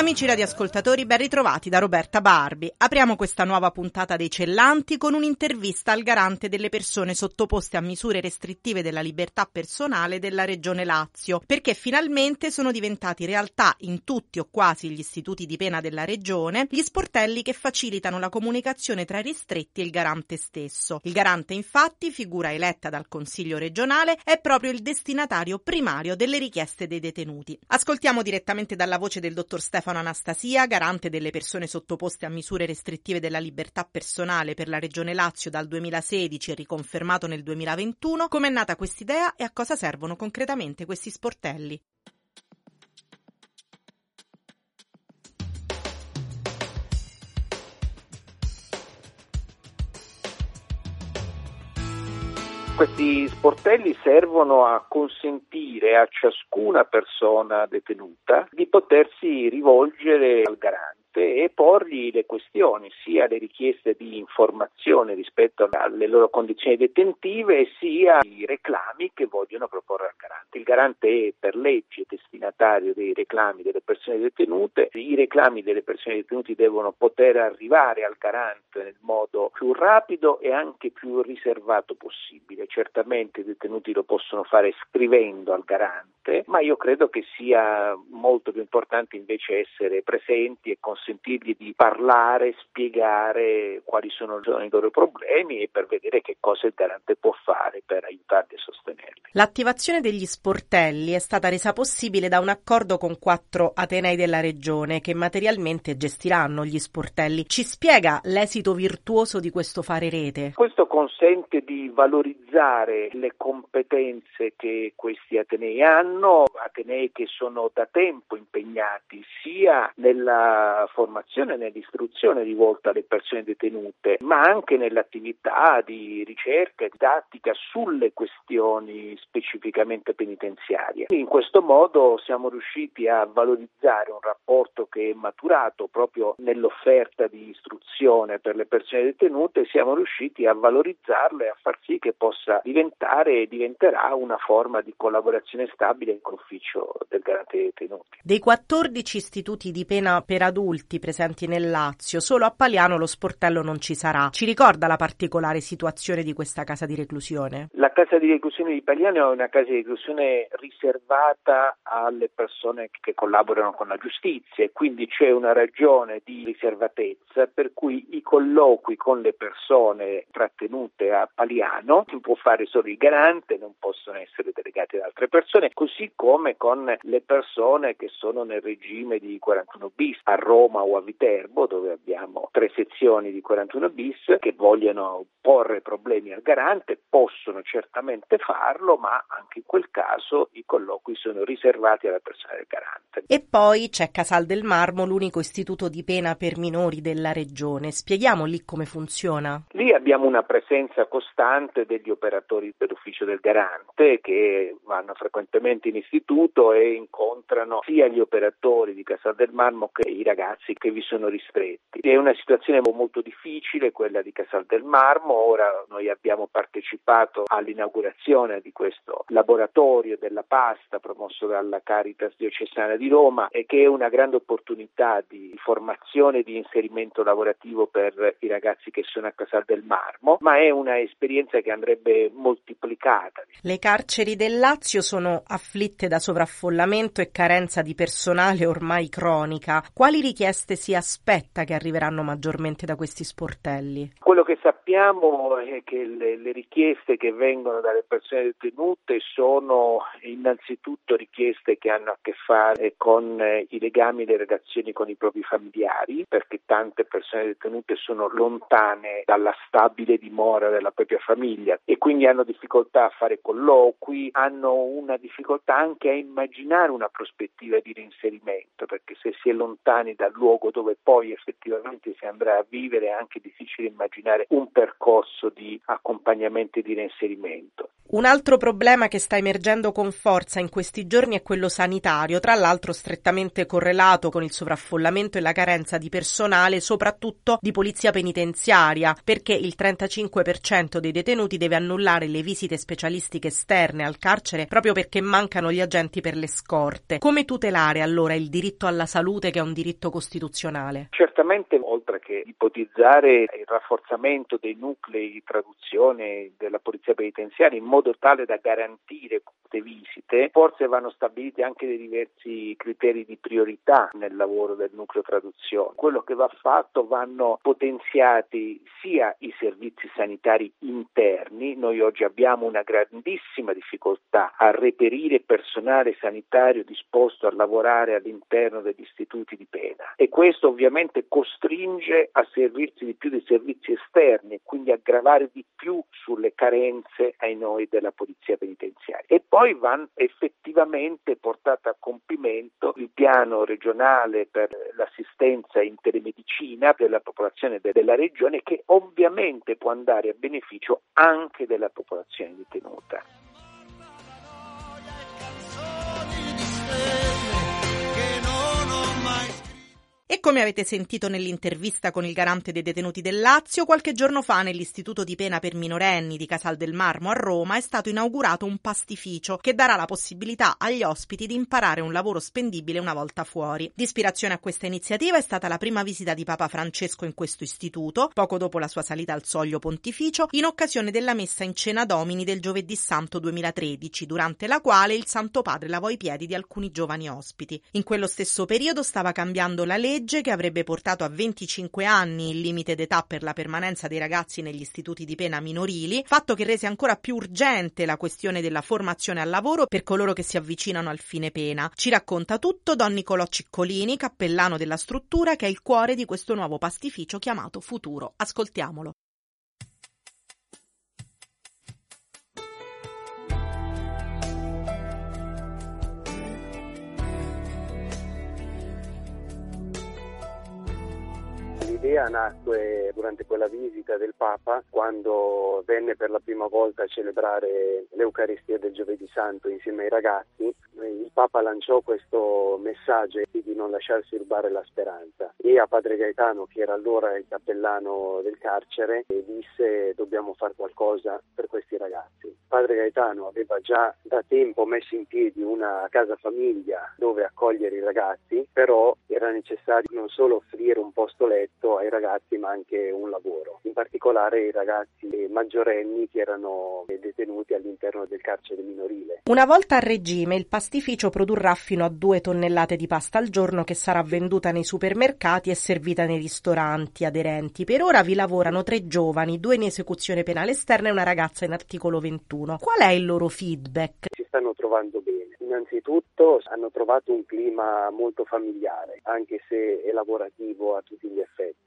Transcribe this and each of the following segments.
Amici radioascoltatori, ben ritrovati da Roberta Barbi. Apriamo questa nuova puntata dei Cellanti con un'intervista al garante delle persone sottoposte a misure restrittive della libertà personale della Regione Lazio, perché finalmente sono diventati realtà in tutti o quasi gli istituti di pena della Regione gli sportelli che facilitano la comunicazione tra i ristretti e il garante stesso. Il garante, infatti, figura eletta dal Consiglio regionale, è proprio il destinatario primario delle richieste dei detenuti. Ascoltiamo direttamente dalla voce del dottor Stefano Stefano Anastasia, garante delle persone sottoposte a misure restrittive della libertà personale per la Regione Lazio dal 2016 e riconfermato nel 2021, come è nata quest'idea e a cosa servono concretamente questi sportelli. Questi sportelli servono a consentire a ciascuna persona detenuta di potersi rivolgere al garante e porgli le questioni, sia le richieste di informazione rispetto alle loro condizioni detentive, sia i reclami che vogliono proporre al garante. Il garante è per legge destinatario dei reclami delle persone detenute, i reclami delle persone detenute devono poter arrivare al garante nel modo più rapido e anche più riservato possibile. Certamente i detenuti lo possono fare scrivendo al garante, ma io credo che sia molto più importante invece essere presenti e considerare consentirgli di parlare, spiegare quali sono i loro problemi e per vedere che cosa il garante può fare per aiutarli sostenerli. L'attivazione degli sportelli è stata resa possibile da un accordo con quattro Atenei della regione che materialmente gestiranno gli sportelli. Ci spiega l'esito virtuoso di questo fare rete? Questo consente di valorizzare le competenze che questi Atenei hanno, Atenei che sono da tempo impegnati sia nella formazione e nell'istruzione rivolta alle persone detenute, ma anche nell'attività di ricerca e didattica sulle questioni specificamente penitenziarie. In questo modo siamo riusciti a valorizzare un rapporto che è maturato proprio nell'offerta di istruzione per le persone detenute, siamo riusciti a valorizzarlo e a far sì che possa diventare e diventerà una forma di collaborazione stabile con l'ufficio del garante dei detenuti. Dei 14 istituti di pena per adulti presenti nel Lazio, solo a Paliano lo sportello non ci sarà. Ci ricorda la particolare situazione di questa casa di reclusione? La casa di reclusione di Paliano è una casa di reclusione riservata alle persone che collaborano con la giustizia e quindi c'è una ragione di riservatezza per cui i colloqui con le persone trattenute a Paliano si può fare solo il garante, non possono essere delegati ad altre persone, così come con le persone che sono nel regime di 41 bis a Roma o a Viterbo, dove abbiamo tre sezioni di 41 bis che vogliono porre problemi al garante, possono certamente farlo, ma anche in quel caso i colloqui sono riservati alla persona del garante. E poi c'è Casal del Marmo, l'unico istituto di pena per minori della regione. Spieghiamo lì come funziona. Lì abbiamo una presenza costante degli operatori dell'ufficio del garante che vanno frequentemente in istituto e incontrano sia gli operatori di Casal del Marmo che i ragazzi che vi sono ristretti. È una situazione molto difficile quella di Casal del Marmo, ora noi abbiamo partecipato all'inaugurazione di questo laboratorio della pasta promosso dalla Caritas diocesana di Roma e che è una grande opportunità di formazione e di inserimento lavorativo per i ragazzi che sono a Casal del Marmo, ma è una esperienza che andrebbe moltiplicata. Le carceri del Lazio sono afflitte da sovraffollamento e carenza di personale ormai cronica. Quali richieste richieste si aspetta che arriveranno maggiormente da questi sportelli? Quello che sappiamo è che le, le richieste che vengono dalle persone detenute sono innanzitutto richieste che hanno a che fare con eh, i legami e le relazioni con i propri familiari, perché tante persone detenute sono lontane dalla stabile dimora della propria famiglia e quindi hanno difficoltà a fare colloqui, hanno una difficoltà anche a immaginare una prospettiva di reinserimento, perché se si è lontani dal luogo dove poi effettivamente si andrà a vivere è anche difficile immaginare un percorso di accompagnamento e di reinserimento. Un altro problema che sta emergendo con forza in questi giorni è quello sanitario, tra l'altro strettamente correlato con il sovraffollamento e la carenza di personale, soprattutto di polizia penitenziaria, perché il 35% dei detenuti deve annullare le visite specialistiche esterne al carcere proprio perché mancano gli agenti per le scorte. Come tutelare allora il diritto alla salute che è un diritto costituzionale? Certamente, oltre che ipotizzare il rafforzamento dei nuclei di traduzione della polizia penitenziaria in modo tale da garantire queste visite, forse vanno stabiliti anche dei diversi criteri di priorità nel lavoro del nucleo traduzione. Quello che va fatto vanno potenziati sia i servizi sanitari interni, noi oggi abbiamo una grandissima difficoltà a reperire personale sanitario disposto a lavorare all'interno degli istituti di pena e questo ovviamente costringe a servirsi di più dei servizi esterni e quindi a gravare di più sulle carenze ai noi della polizia penitenziaria. E poi va effettivamente portato a compimento il piano regionale per l'assistenza in telemedicina per la popolazione della regione che ovviamente può andare a beneficio anche della popolazione detenuta. E come avete sentito nell'intervista con il garante dei detenuti del Lazio, qualche giorno fa nell'Istituto di Pena per minorenni di Casal del Marmo a Roma è stato inaugurato un pastificio che darà la possibilità agli ospiti di imparare un lavoro spendibile una volta fuori. Di ispirazione a questa iniziativa è stata la prima visita di Papa Francesco in questo istituto, poco dopo la sua salita al soglio pontificio, in occasione della messa in cena domini del giovedì santo 2013, durante la quale il Santo Padre lavò i piedi di alcuni giovani ospiti. In quello stesso periodo stava cambiando la legge legge che avrebbe portato a 25 anni il limite d'età per la permanenza dei ragazzi negli istituti di pena minorili, fatto che rese ancora più urgente la questione della formazione al lavoro per coloro che si avvicinano al fine pena. Ci racconta tutto Don Nicolò Ciccolini, cappellano della struttura che è il cuore di questo nuovo pastificio chiamato Futuro. Ascoltiamolo. L'idea nacque durante quella visita del Papa quando venne per la prima volta a celebrare l'Eucaristia del Giovedì Santo insieme ai ragazzi. Il Papa lanciò questo messaggio di non lasciarsi rubare la speranza e a Padre Gaetano, che era allora il cappellano del carcere, disse dobbiamo fare qualcosa per questi ragazzi. Padre Gaetano aveva già da tempo messo in piedi una casa famiglia dove accogliere i ragazzi, però era necessario non solo offrire un posto letto ai ragazzi ma anche un lavoro, in particolare ai ragazzi maggiorenni che erano detenuti all'interno del carcere minorile. Una volta a regime il pastificio produrrà fino a due tonnellate di pasta al giorno che sarà venduta nei supermercati e servita nei ristoranti aderenti. Per ora vi lavorano tre giovani, due in esecuzione penale esterna e una ragazza in articolo 21. Qual è il loro feedback? Si stanno trovando bene. Innanzitutto hanno trovato un clima molto familiare, anche se è lavorativo a tutti gli effetti.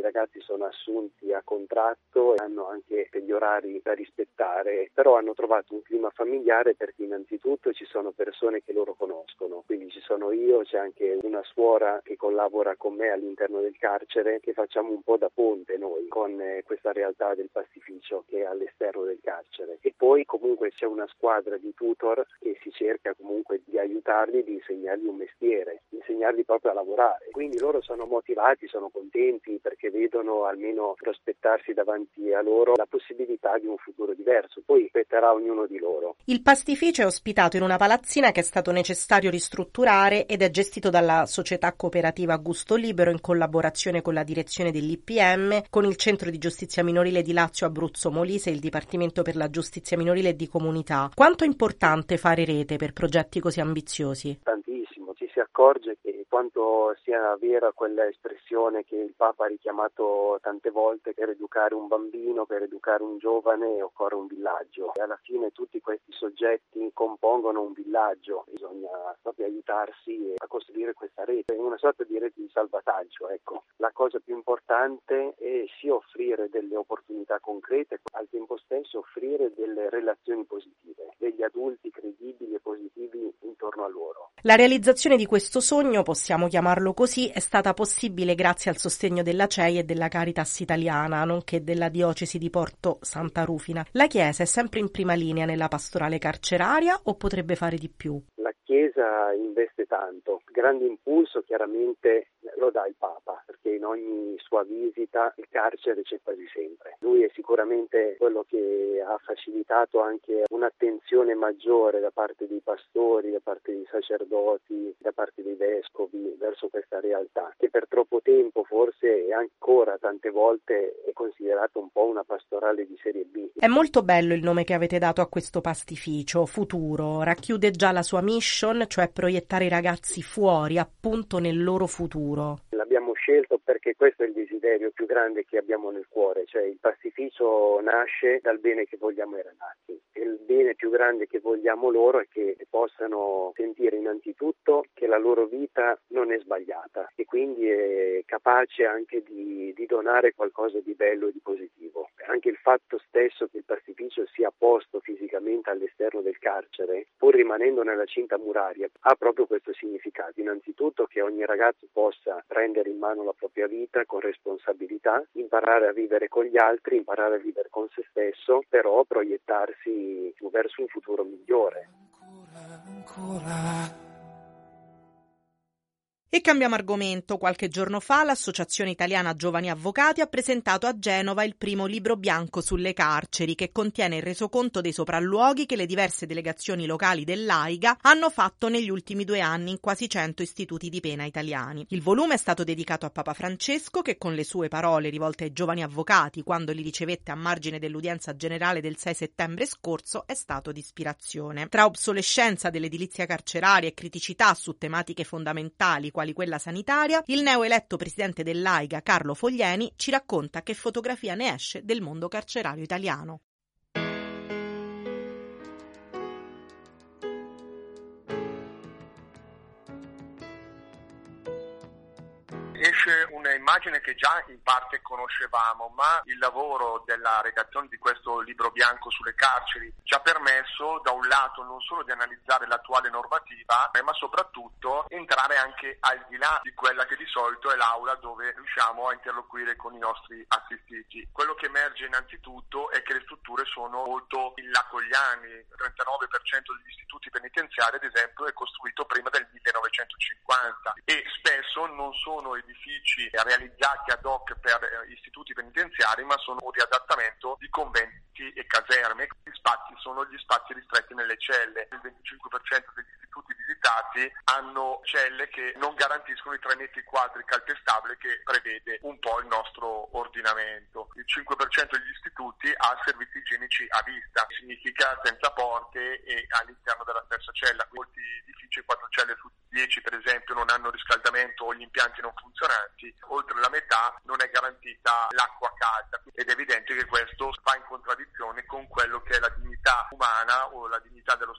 Ragazzi sono assunti a contratto e hanno anche degli orari da rispettare, però hanno trovato un clima familiare perché innanzitutto ci sono persone che loro conoscono, quindi ci sono io, c'è anche una suora che collabora con me all'interno del carcere, che facciamo un po' da ponte noi con eh, questa realtà del pastificio che è all'esterno del carcere. E poi comunque c'è una squadra di tutor che si cerca comunque di aiutarli, di insegnargli un mestiere, di insegnarli proprio a lavorare. Quindi loro sono motivati, sono contenti perché vedono almeno prospettarsi davanti a loro la possibilità di un futuro diverso. Poi spetterà ognuno di loro. Il pastificio è ospitato in una palazzina che è stato necessario ristrutturare ed è gestito dalla società cooperativa Gusto Libero in collaborazione con la direzione dell'IPM, con il Centro di Giustizia Minorile di Lazio Abruzzo Molise e il Dipartimento per la Giustizia Minorile e di Comunità. Quanto è importante fare rete per progetti così ambiziosi? Tantissimo, ci si accorge che quanto sia vera quella espressione che il Papa ha richiamato tante volte per educare un bambino, per educare un giovane occorre un villaggio e alla fine tutti questi soggetti compongono un villaggio, bisogna proprio aiutarsi a costruire questa rete, una sorta di rete di salvataggio. Ecco. La cosa più importante è sia offrire delle opportunità concrete, al tempo stesso offrire delle relazioni positive, degli adulti credibili e positivi intorno a loro. La realizzazione di questo sogno, possiamo chiamarlo così, è stata possibile grazie al sostegno della CEI e della Caritas italiana, nonché della diocesi di Porto Santa Rufina. La Chiesa è sempre in prima linea nella pastorale carceraria o potrebbe fare di più? La Chiesa investe tanto, grande impulso chiaramente lo dà il Papa, perché in ogni sua visita il carcere c'è quasi sempre. Lui è sicuramente quello che ha facilitato anche un'attenzione maggiore da parte dei pastori, da parte dei sacerdoti, da parte dei vescovi verso questa realtà, che per troppo tempo forse e ancora tante volte è considerato un po' una pastorale di serie B. È molto bello il nome che avete dato a questo pastificio, Futuro, racchiude già la sua mission, cioè proiettare i ragazzi fuori, appunto nel loro futuro. L'abbiamo scelto perché questo è il desiderio più grande che abbiamo nel cuore, cioè il pastificio nasce dal bene che vogliamo ai ragazzi. Il bene più grande che vogliamo loro è che possano sentire innanzitutto che la loro vita non è sbagliata e quindi è capace anche di, di donare qualcosa di bello e di positivo. Anche il fatto stesso che il pastificio sia posto fisicamente all'esterno del carcere, pur rimanendo nella cinta muraria, ha proprio questo significato. Innanzitutto che ogni ragazzo possa prendere in mano la propria vita con responsabilità, imparare a vivere con gli altri, imparare a vivere con se stesso, però proiettarsi verso un futuro migliore. Ancora, ancora. E cambiamo argomento. Qualche giorno fa l'Associazione Italiana Giovani Avvocati ha presentato a Genova il primo libro bianco sulle carceri che contiene il resoconto dei sopralluoghi che le diverse delegazioni locali dell'AIGA hanno fatto negli ultimi due anni in quasi 100 istituti di pena italiani. Il volume è stato dedicato a Papa Francesco che con le sue parole rivolte ai giovani avvocati quando li ricevette a margine dell'udienza generale del 6 settembre scorso è stato di ispirazione. Tra obsolescenza dell'edilizia carceraria e criticità su tematiche fondamentali quali quella sanitaria, il neoeletto presidente dell'AIGA Carlo Foglieni ci racconta che fotografia ne esce del mondo carcerario italiano. esce un'immagine che già in parte conoscevamo, ma il lavoro della redazione di questo libro bianco sulle carceri ci ha permesso da un lato non solo di analizzare l'attuale normativa, ma soprattutto entrare anche al di là di quella che di solito è l'aula dove riusciamo a interloquire con i nostri assistiti. Quello che emerge innanzitutto è che le strutture sono molto in là con gli anni, il 39% degli istituti penitenziari ad esempio è costruito prima del 1950 e spesso non sono edifici edifici realizzati ad hoc per eh, istituti penitenziari, ma sono un riadattamento di conventi e caserme. Gli spazi sono gli spazi ristretti nelle celle. Il 25% degli istituti visitati hanno celle che non garantiscono i 3 metri quadri calpestabile che prevede un po' il nostro ordinamento. Il 5% degli istituti ha servizi igienici a vista, significa senza porte e all'interno della stessa cella. Molti edifici, 4 celle su 10 per esempio, non hanno riscaldamento o gli impianti non funzionanti, oltre la metà non è garantita l'acqua calda ed è evidente che questo va in contraddizione con quello che è la dignità umana o la dignità dello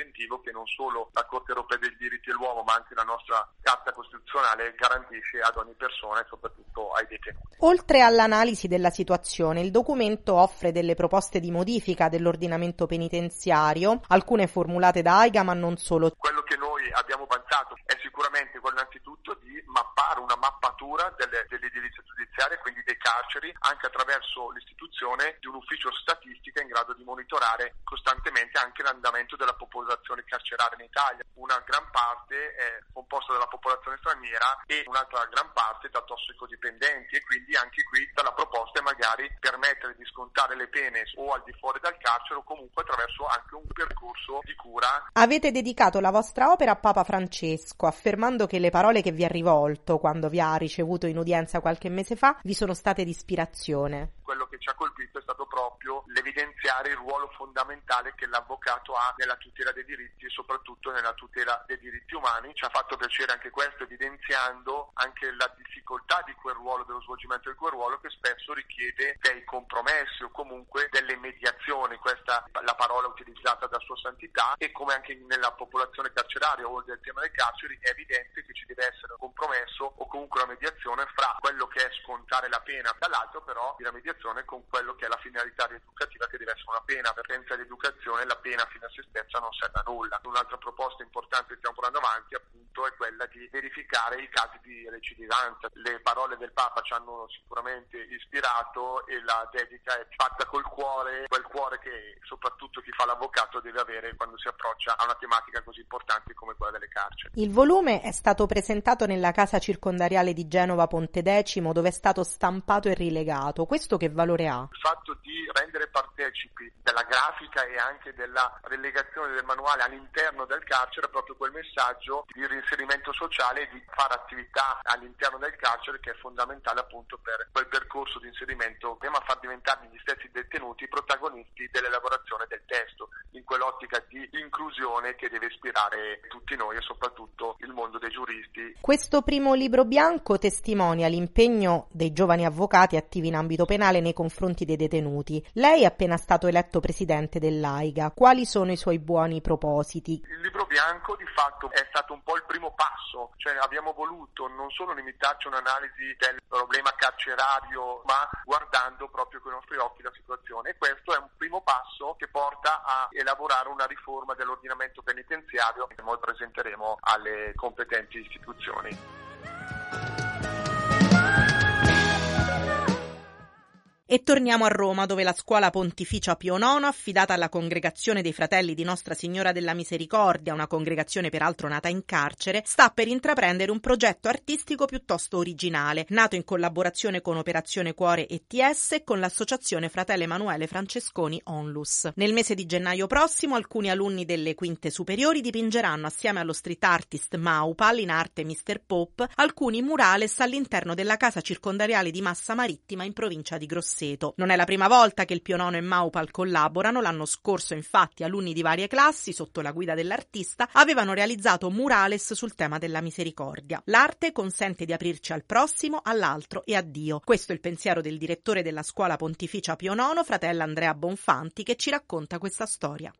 detentivo che non solo la Corte europea dei diritti dell'uomo ma anche la nostra Carta Costituzionale garantisce ad ogni persona e soprattutto ai detenuti. Oltre all'analisi della situazione, il documento offre delle proposte di modifica dell'ordinamento penitenziario, alcune formulate da AIGA ma non solo. Quello noi abbiamo pensato è sicuramente quello innanzitutto di mappare una mappatura delle, dell'edilizia giudiziaria, quindi dei carceri, anche attraverso l'istituzione di un ufficio statistica in grado di monitorare costantemente anche l'andamento della popolazione carceraria in Italia. Una gran parte è composta dalla popolazione straniera e un'altra gran parte da tossicodipendenti e quindi anche qui la proposta è magari permettere di scontare le pene o al di fuori dal carcere o comunque attraverso anche un percorso di cura. Avete dedicato la vostra opera a Papa Francesco, affermando che le parole che vi ha rivolto quando vi ha ricevuto in udienza qualche mese fa vi sono state di ispirazione. Ci ha colpito è stato proprio l'evidenziare il ruolo fondamentale che l'avvocato ha nella tutela dei diritti e soprattutto nella tutela dei diritti umani. Ci ha fatto piacere anche questo, evidenziando anche la difficoltà di quel ruolo, dello svolgimento di quel ruolo che spesso richiede dei compromessi o comunque delle mediazioni. Questa è la parola utilizzata da Sua Santità e come anche nella popolazione carceraria o del tema delle carceri è evidente che ci deve essere un compromesso o comunque la mediazione fra quello che è scontare la pena, dall'altro però la mediazione con quello che è la finalità rieducativa che deve essere una pena, perché senza l'educazione la pena fino a se stessa non serve a nulla. Un'altra proposta importante che stiamo portando avanti appunto è quella di verificare i casi di recidivanza. Le parole del Papa ci hanno sicuramente ispirato e la dedica è fatta col cuore, quel cuore che soprattutto chi fa l'avvocato deve avere quando si approccia a una tematica così importante come quella delle carceri. Il volume è stato presentato nella casa circondariale di Genova Pontedecimo dove è stato stampato e rilegato. Questo che valore ha? Il fatto di rendere partecipi della grafica e anche della relegazione del manuale all'interno del carcere è proprio quel messaggio di reinserimento sociale e di fare attività all'interno del carcere che è fondamentale appunto per quel percorso di inserimento, prima a far diventare gli stessi detenuti protagonisti dell'elaborazione del testo, in quell'ottica di inclusione che deve ispirare tutti noi e soprattutto il mondo dei giuristi. Questo primo libro bianco testimonia l'impegno dei giovani avvocati attivi in ambito penale nei confronti dei detenuti. Lei è appena stato eletto presidente dell'AIGA. Quali sono i suoi buoni propositi? Il libro bianco di fatto è stato un po' il primo passo, cioè abbiamo voluto non solo limitarci a un'analisi del problema carcerario, ma guardando proprio con i nostri occhi la situazione. E questo è un primo passo che porta a elaborare una riforma dell'ordinamento penitenziario che noi presenteremo alle competenti istituzioni. E torniamo a Roma, dove la scuola Pontificia Pio IX, affidata alla congregazione dei fratelli di Nostra Signora della Misericordia, una congregazione peraltro nata in carcere, sta per intraprendere un progetto artistico piuttosto originale, nato in collaborazione con Operazione Cuore ETS e con l'associazione Fratello Emanuele Francesconi Onlus. Nel mese di gennaio prossimo, alcuni alunni delle quinte superiori dipingeranno assieme allo street artist Maupal in arte Mr. Pop alcuni murales all'interno della casa circondariale di Massa Marittima in provincia di Grosseto. Grosseto. Non è la prima volta che il Pionono e Maupal collaborano, l'anno scorso infatti alunni di varie classi, sotto la guida dell'artista, avevano realizzato murales sul tema della misericordia. L'arte consente di aprirci al prossimo, all'altro e a Dio. Questo è il pensiero del direttore della scuola pontificia Pio IX, fratello Andrea Bonfanti, che ci racconta questa storia.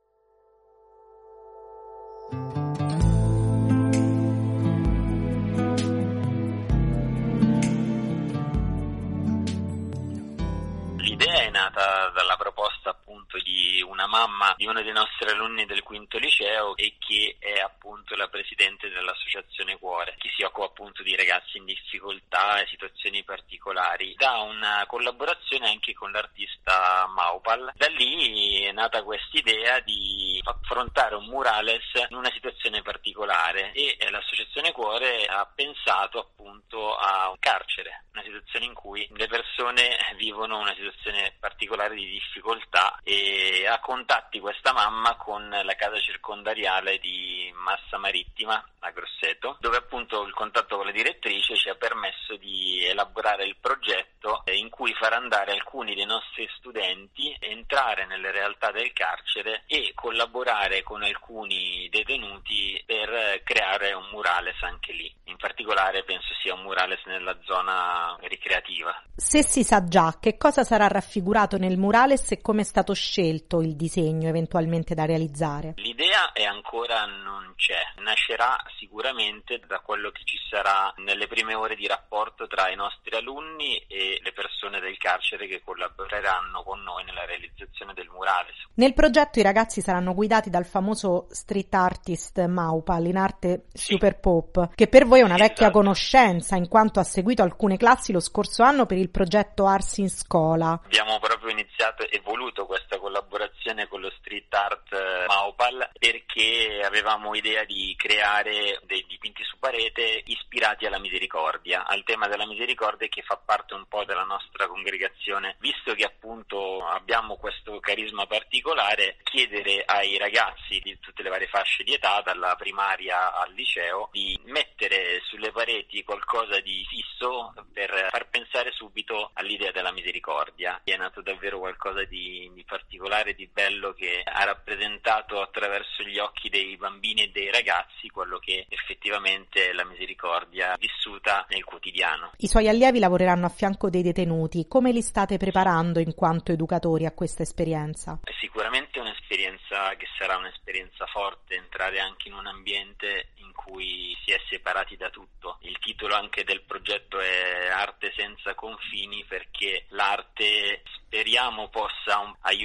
Nata dalla proposta appunto di una mamma di uno dei nostri alunni del quinto liceo e che è appunto la presidente dell'associazione Cuore, che si occupa appunto di ragazzi in difficoltà e situazioni particolari. Da una collaborazione anche con l'artista Maupal. Da lì è nata questa idea di affrontare un murales in una situazione particolare e l'associazione Cuore ha pensato appunto a un carcere, una situazione in cui le persone vivono una situazione particolare di difficoltà e ha contatti questa mamma con la casa circondariale di Massa Marittima a Grosseto, dove appunto il contatto con la direttrice ci ha permesso di elaborare il progetto in cui far andare alcuni dei nostri studenti, entrare nelle realtà del carcere e collaborare con alcuni detenuti per creare un murales anche lì. In particolare penso sia un murales nella zona ricreativa. Se si sa già che cosa sarà raffigurato nel murales e come è stato scelto il disegno eventualmente da realizzare? L'idea è ancora non c'è, nascerà sicuramente da quello che ci sarà nelle prime ore di rapporto tra i nostri alunni e le persone del carcere che collaboreranno con noi nella realizzazione del murales. Nel progetto i ragazzi saranno guidati dal famoso street artist Maupal in arte sì. super pop, che per voi è una sì, vecchia esatto. conoscenza in quanto ha seguito alcune classi lo scorso anno per il progetto Arsi in Scola. Abbiamo proprio iniziato e voluto questa collaborazione con lo street art eh, Maupal perché avevamo idea di creare dei dipinti su parete ispirati alla misericordia, al tema della misericordia che fa parte un po' della nostra congregazione. Visto che appunto abbiamo questo carisma particolare, chiedere ai ragazzi di tutte le varie fasce di età, dalla primaria al liceo, di mettere sulle pareti qualcosa di fisso per far pensare subito all'idea della misericordia. È nato davvero qualcosa di, di particolare, di bello che ha rappresentato attraverso gli occhi dei bambini e dei ragazzi quello che effettivamente è la misericordia vissuta nel quotidiano. I suoi allievi lavoreranno a fianco dei detenuti. Come li state preparando in quanto educatori a questa esperienza? È sicuramente un'esperienza che sarà un'esperienza forte, entrare anche in un ambiente in cui si è separati da tutto. Il titolo anche del progetto è Arte senza confini perché l'arte speriamo possa aiutare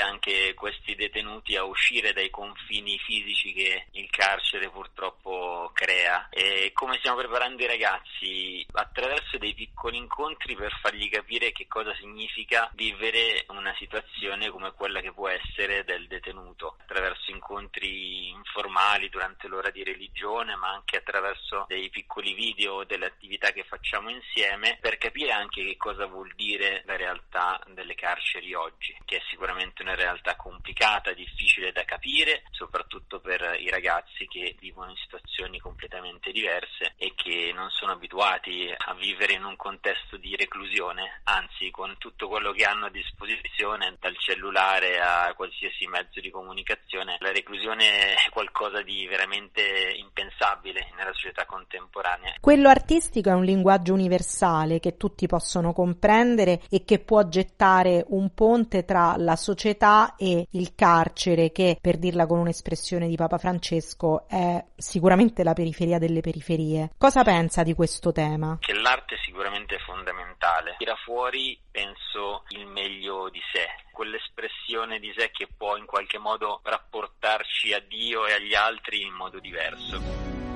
anche questi detenuti a uscire dai confini fisici che il carcere purtroppo crea. E come stiamo preparando i ragazzi? Attraverso dei piccoli incontri per fargli capire che cosa significa vivere una situazione come quella che può essere del detenuto, attraverso incontri informali durante l'ora di religione, ma anche attraverso dei piccoli video, delle attività che facciamo insieme, per capire anche che cosa vuol dire la realtà delle carceri oggi, che è sicuramente una realtà complicata, difficile da capire, soprattutto per i ragazzi che vivono in situazioni completamente diverse e che non sono abituati a vivere in un contesto di reclusione, anzi con tutto quello che hanno a disposizione, dal cellulare a qualsiasi mezzo di comunicazione, la reclusione è qualcosa di veramente impensabile nella società contemporanea. Quello artistico è un linguaggio universale che tutti possono comprendere e che può gettare un ponte tra la società e il carcere che, per dirla con un'espressione di Papa Francesco, è sicuramente la periferia delle periferie. Cosa pensa di questo tema? Che l'arte sicuramente è fondamentale. Tira fuori, penso, il meglio di sé, quell'espressione di sé che può in qualche modo rapportarci a Dio e agli altri in modo diverso.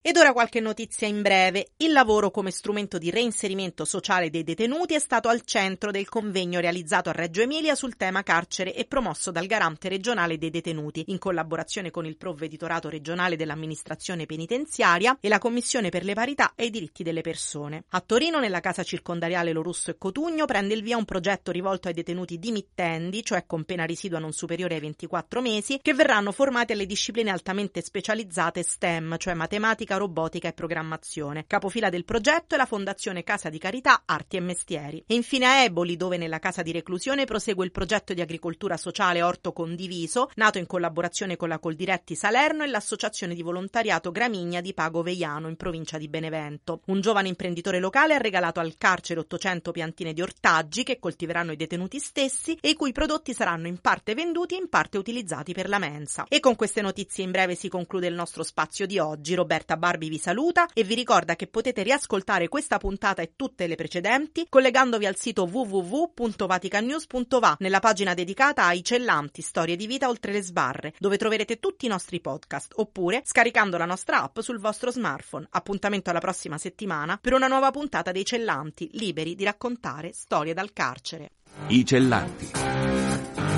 Ed ora qualche notizia in breve. Il lavoro come strumento di reinserimento sociale dei detenuti è stato al centro del convegno realizzato a Reggio Emilia sul tema carcere e promosso dal garante regionale dei detenuti, in collaborazione con il provveditorato regionale dell'amministrazione penitenziaria e la Commissione per le parità e i diritti delle persone. A Torino, nella casa circondariale Lorusso e Cotugno, prende il via un progetto rivolto ai detenuti dimittendi, cioè con pena residua non superiore ai 24 mesi, che verranno formati alle discipline altamente specializzate STEM, cioè matematica, robotica e programmazione. Capofila del progetto è la Fondazione Casa di Carità Arti e Mestieri. E infine a Eboli, dove nella casa di reclusione prosegue il progetto di agricoltura sociale Orto Condiviso, nato in collaborazione con la Coldiretti Salerno e l'associazione di volontariato Gramigna di Pago Veiano in provincia di Benevento. Un giovane imprenditore locale ha regalato al carcere 800 piantine di ortaggi che coltiveranno i detenuti stessi e i cui prodotti saranno in parte venduti e in parte utilizzati per la mensa. E con queste notizie in breve si conclude il nostro spazio di oggi. Roberta Barbi vi saluta e vi ricorda che potete riascoltare questa puntata e tutte le precedenti collegandovi al sito www.vaticannews.va nella pagina dedicata ai cellanti storie di vita oltre le sbarre, dove troverete tutti i nostri podcast, oppure scaricando la nostra app sul vostro smartphone. Appuntamento alla prossima settimana per una nuova puntata dei cellanti, liberi di raccontare storie dal carcere. I cellanti.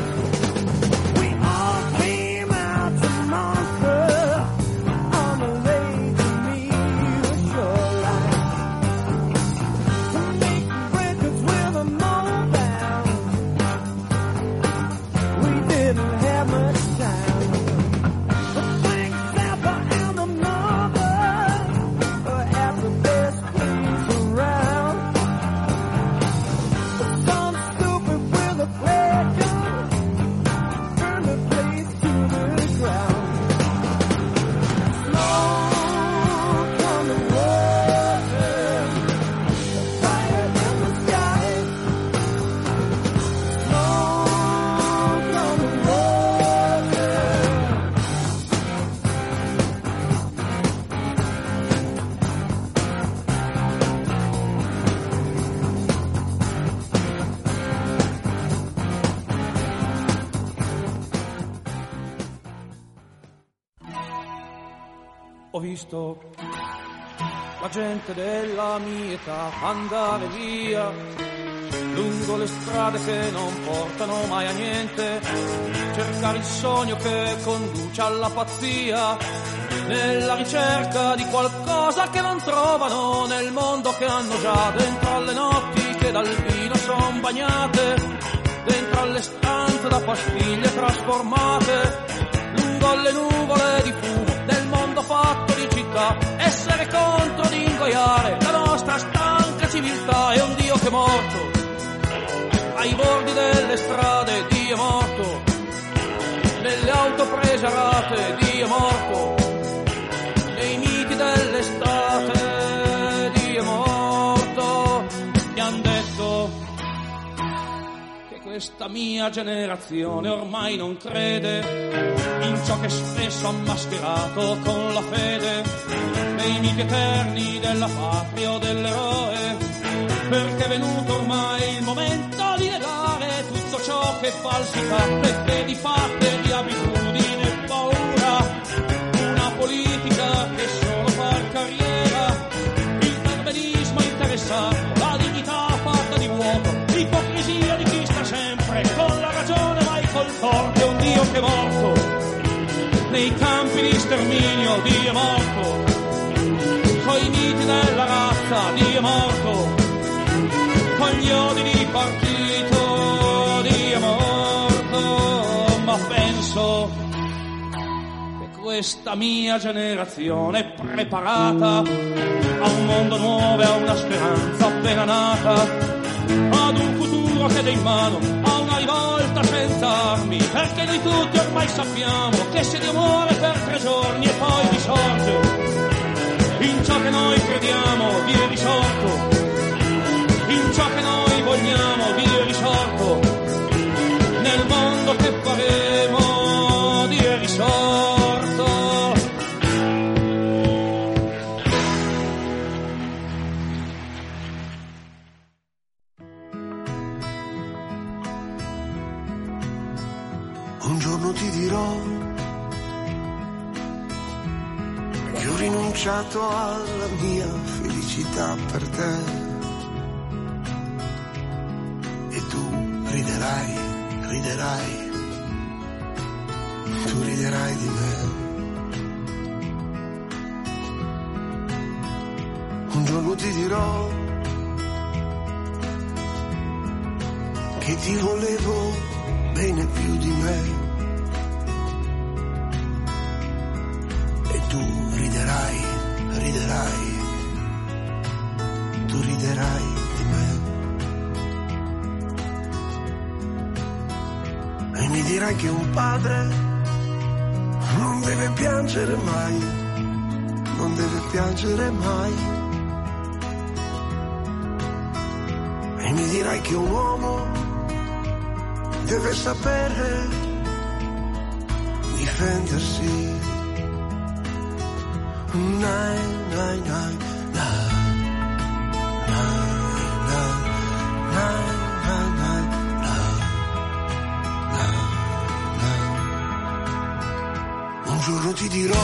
Visto la gente della mia età andare via lungo le strade che non portano mai a niente, cercare il sogno che conduce alla pazzia, nella ricerca di qualcosa che non trovano nel mondo che hanno già. Dentro alle notti che dal vino son bagnate, dentro alle stanze da pastiglie trasformate, lungo le nuvole ai bordi delle strade Dio è morto, nelle auto prese a rate Dio è morto, nei miti dell'estate Dio è morto, mi han detto che questa mia generazione ormai non crede in ciò che spesso ha mascherato con la fede nei miti eterni della patria o dell'eroe, perché è venuto ormai il momento che falsità che di fatto è di abitudine e paura, una politica che solo far carriera, il perbenismo interessato, la dignità fatta di vuoto, l'ipocrisia di chi sta sempre con la ragione mai col torto, è un Dio che è morto, nei campi di sterminio Dio è morto, coi miti della razza Dio è morto, con gli odi di penso che questa mia generazione è preparata a un mondo nuovo a una speranza appena nata, ad un futuro che dà in mano a una rivolta senza armi, perché noi tutti ormai sappiamo che se Dio muore per tre giorni e poi risorge, in ciò che noi crediamo è risorto, in ciò che noi vogliamo Dio rinunciato alla mia felicità per te. E tu riderai, riderai, tu riderai di me. Un giorno ti dirò che ti volevo bene più di me. Riderai, tu riderai di me. E mi dirai che un padre non deve piangere mai, non deve piangere mai. E mi dirai che un uomo deve sapere difendersi. Un giorno ti dirò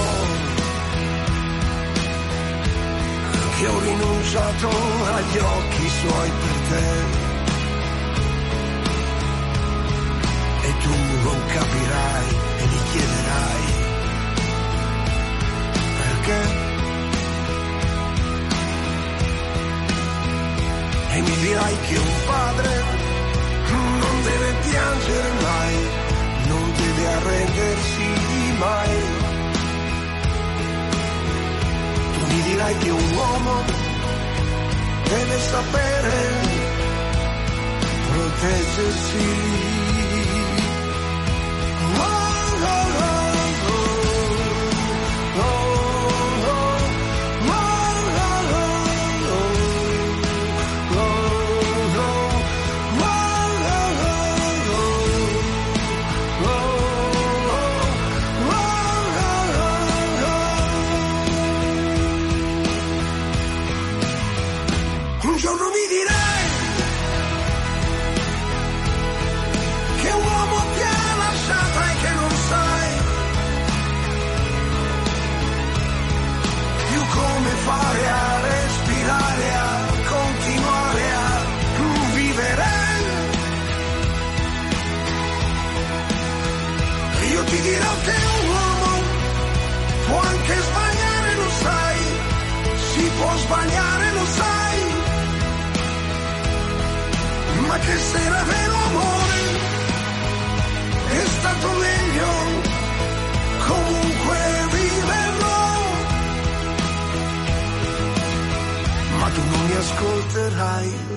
che ho rinunciato agli occhi suoi per te. e tu non capirai perché. E mi dirai che un padre non deve piangere mai, non deve arrendersi mai. Tu mi dirai che un uomo deve sapere proteggersi. light.